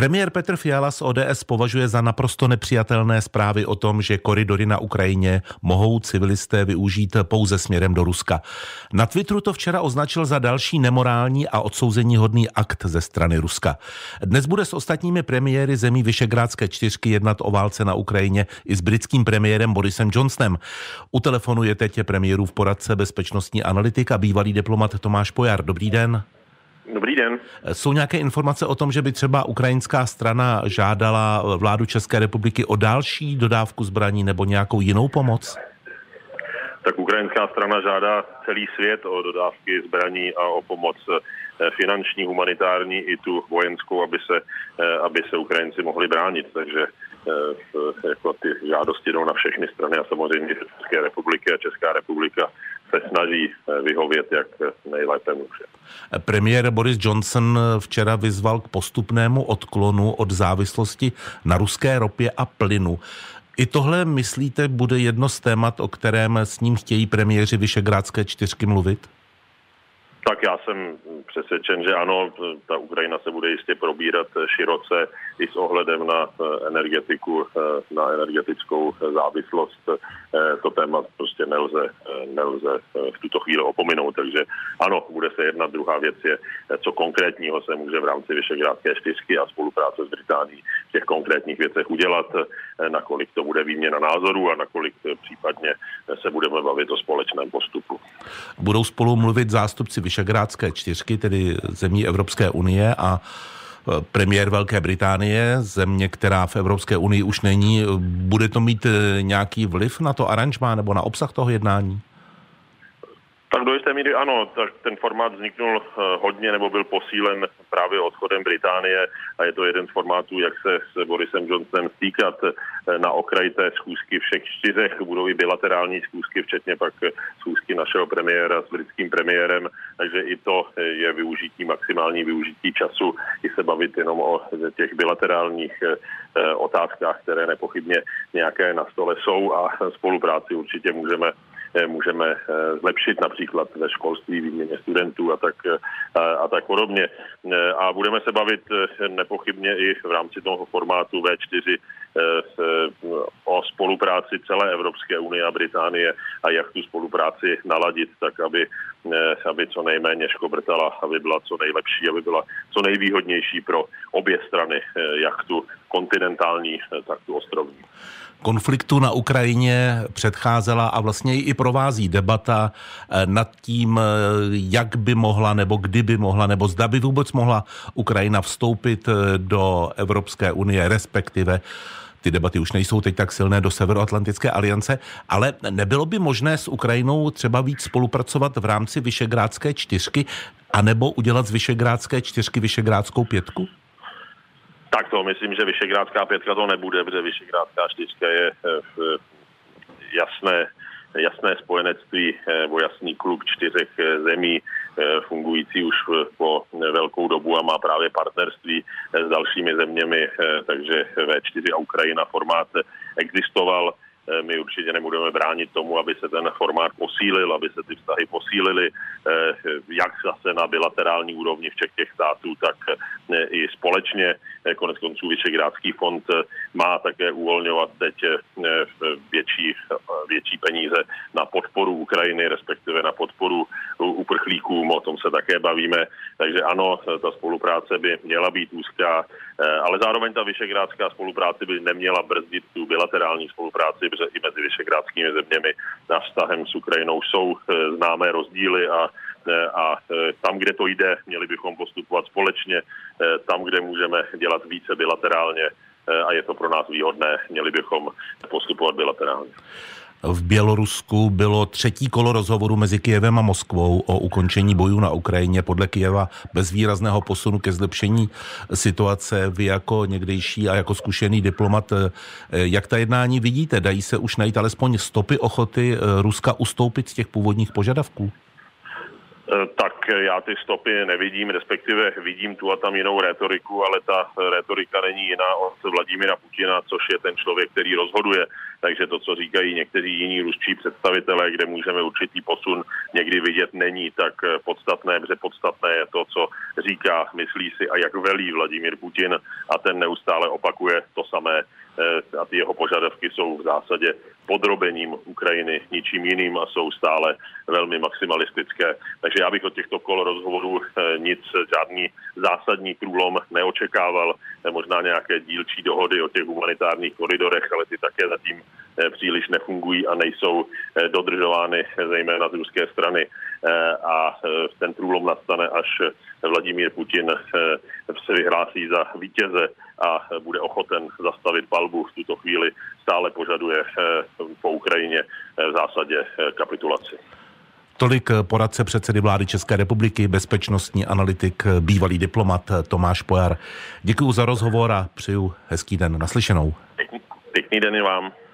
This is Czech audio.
Premiér Petr Fiala z ODS považuje za naprosto nepřijatelné zprávy o tom, že koridory na Ukrajině mohou civilisté využít pouze směrem do Ruska. Na Twitteru to včera označil za další nemorální a odsouzení hodný akt ze strany Ruska. Dnes bude s ostatními premiéry zemí Vyšegrádské čtyřky jednat o válce na Ukrajině i s britským premiérem Borisem Johnsonem. U telefonu je teď premiérův poradce bezpečnostní analytik a bývalý diplomat Tomáš Pojar. Dobrý den. Dobrý den. Jsou nějaké informace o tom, že by třeba ukrajinská strana žádala vládu České republiky o další dodávku zbraní nebo nějakou jinou pomoc? Tak ukrajinská strana žádá celý svět o dodávky zbraní a o pomoc eh, finanční, humanitární i tu vojenskou, aby se, eh, aby se Ukrajinci mohli bránit. Takže eh, jako ty žádosti jdou na všechny strany a samozřejmě České republiky a Česká republika se snaží vyhovět, jak nejlépe může. Premiér Boris Johnson včera vyzval k postupnému odklonu od závislosti na ruské ropě a plynu. I tohle, myslíte, bude jedno z témat, o kterém s ním chtějí premiéři Vyšegrádské čtyřky mluvit? Tak já jsem přesvědčen, že ano, ta Ukrajina se bude jistě probírat široce i s ohledem na eh, energetiku, eh, na energetickou závislost. Eh, to téma prostě nelze, nelze v tuto chvíli opominout, takže ano, bude se jednat. Druhá věc je, co konkrétního se může v rámci Vyšegrádské čtyřky a spolupráce s Británií v těch konkrétních věcech udělat, nakolik to bude výměna názorů a nakolik případně se budeme bavit o společném postupu. Budou spolu mluvit zástupci Vyšegrádské čtyřky, tedy zemí Evropské unie a e, premiér Velké Británie, země, která v Evropské unii už není. Bude to mít e, nějaký vliv na to aranžmá nebo na obsah toho jednání? Tak do jisté míry ano, tak ten formát vzniknul eh, hodně nebo byl posílen právě odchodem Británie a je to jeden z formátů, jak se s Borisem Johnsonem stýkat eh, na okraji té schůzky všech čtyřech. Budou i bilaterální schůzky, včetně pak schůzky našeho premiéra s britským premiérem, takže i to je využití, maximální využití času, i se bavit jenom o těch bilaterálních eh, otázkách, které nepochybně nějaké na stole jsou a spolupráci určitě můžeme Eh, můžeme eh, zlepšit například ve školství, výměně studentů a tak, a, eh, a tak podobně. A budeme se bavit nepochybně i v rámci toho formátu V4 o spolupráci celé Evropské unie a Británie a jak tu spolupráci naladit, tak aby, aby co nejméně škobrtala, aby byla co nejlepší, aby byla co nejvýhodnější pro obě strany, jak tu kontinentální, tak tu ostrovní. Konfliktu na Ukrajině předcházela a vlastně i provází debata eh, nad tím, eh, jak by mohla nebo kdyby mohla nebo zda by vůbec mohla Ukrajina vstoupit eh, do Evropské unie, respektive ty debaty už nejsou teď tak silné do Severoatlantické aliance, ale nebylo by možné s Ukrajinou třeba víc spolupracovat v rámci Vyšegrádské čtyřky, anebo udělat z Vyšegrádské čtyřky Vyšegrádskou pětku? Tak to myslím, že Vyšegrádská pětka to nebude, protože Vyšegrádská čtyřka je eh, jasné, jasné spojenectví eh, nebo jasný klub čtyřech eh, zemí, fungující už po velkou dobu a má právě partnerství s dalšími zeměmi, takže V4 a Ukrajina formát existoval Eh, my určitě nebudeme bránit tomu, aby se ten formát posílil, aby se ty vztahy posílily, eh, jak zase na bilaterální úrovni všech těch států, tak eh, i společně. Konec konců Vyšegrádský fond má také uvolňovat teď větší, větší peníze na podporu Ukrajiny, respektive na podporu uprchlíkům, o tom se také bavíme. Takže ano, ta spolupráce by měla být úzká, ale zároveň ta vyšegrádská spolupráce by neměla brzdit tu bilaterální spolupráci, protože i mezi vyšegrádskými zeměmi na vztahem s Ukrajinou jsou eh, známé rozdíly a eh, a eh, tam, kde to jde, měli bychom postupovat společně, tam, kde můžeme dělat více bilaterálně a je to pro nás výhodné, měli bychom postupovat bilaterálně v Bělorusku bylo třetí kolo rozhovoru mezi Kijevem a Moskvou o ukončení bojů na Ukrajině. Podle Kijeva bez výrazného posunu ke zlepšení situace. Vy jako někdejší a jako zkušený diplomat, eh, jak ta jednání vidíte? Dají se už najít alespoň stopy ochoty eh, Ruska ustoupit z těch původních požadavků? Eh, tak já ty stopy nevidím, respektive vidím tu a tam jinou retoriku, ale ta retorika není jiná od Vladimira Putina, což je ten člověk, který rozhoduje. Takže to, co říkají někteří jiní ruští představitelé, kde můžeme určitý posun někdy vidět, není tak podstatné, protože podstatné je to, co říká, myslí si a jak velí Vladimír Putin a ten neustále opakuje to samé Eh, a ty jeho požadavky jsou v zásadě podrobením Ukrajiny ničím jiným a jsou stále velmi maximalistické. Takže já bych od těchto kol rozhovorů eh, nic, žádný zásadní průlom neočekával. Eh, možná nějaké dílčí dohody o těch humanitárních koridorech, ale ty také zatím příliš nefungují a nejsou dodržovány zejména z ruské strany. A ten průlom nastane, až Vladimír Putin se vyhlásí za vítěze a bude ochoten zastavit palbu. V tuto chvíli stále požaduje eh, po Ukrajině eh, v zásadě eh, kapitulaci. Tolik poradce předsedy vlády České republiky, bezpečnostní analytik, bývalý diplomat Tomáš Pojar. Děkuji za rozhovor a přeju hezký den. Naslyšenou. Pěkný den i vám.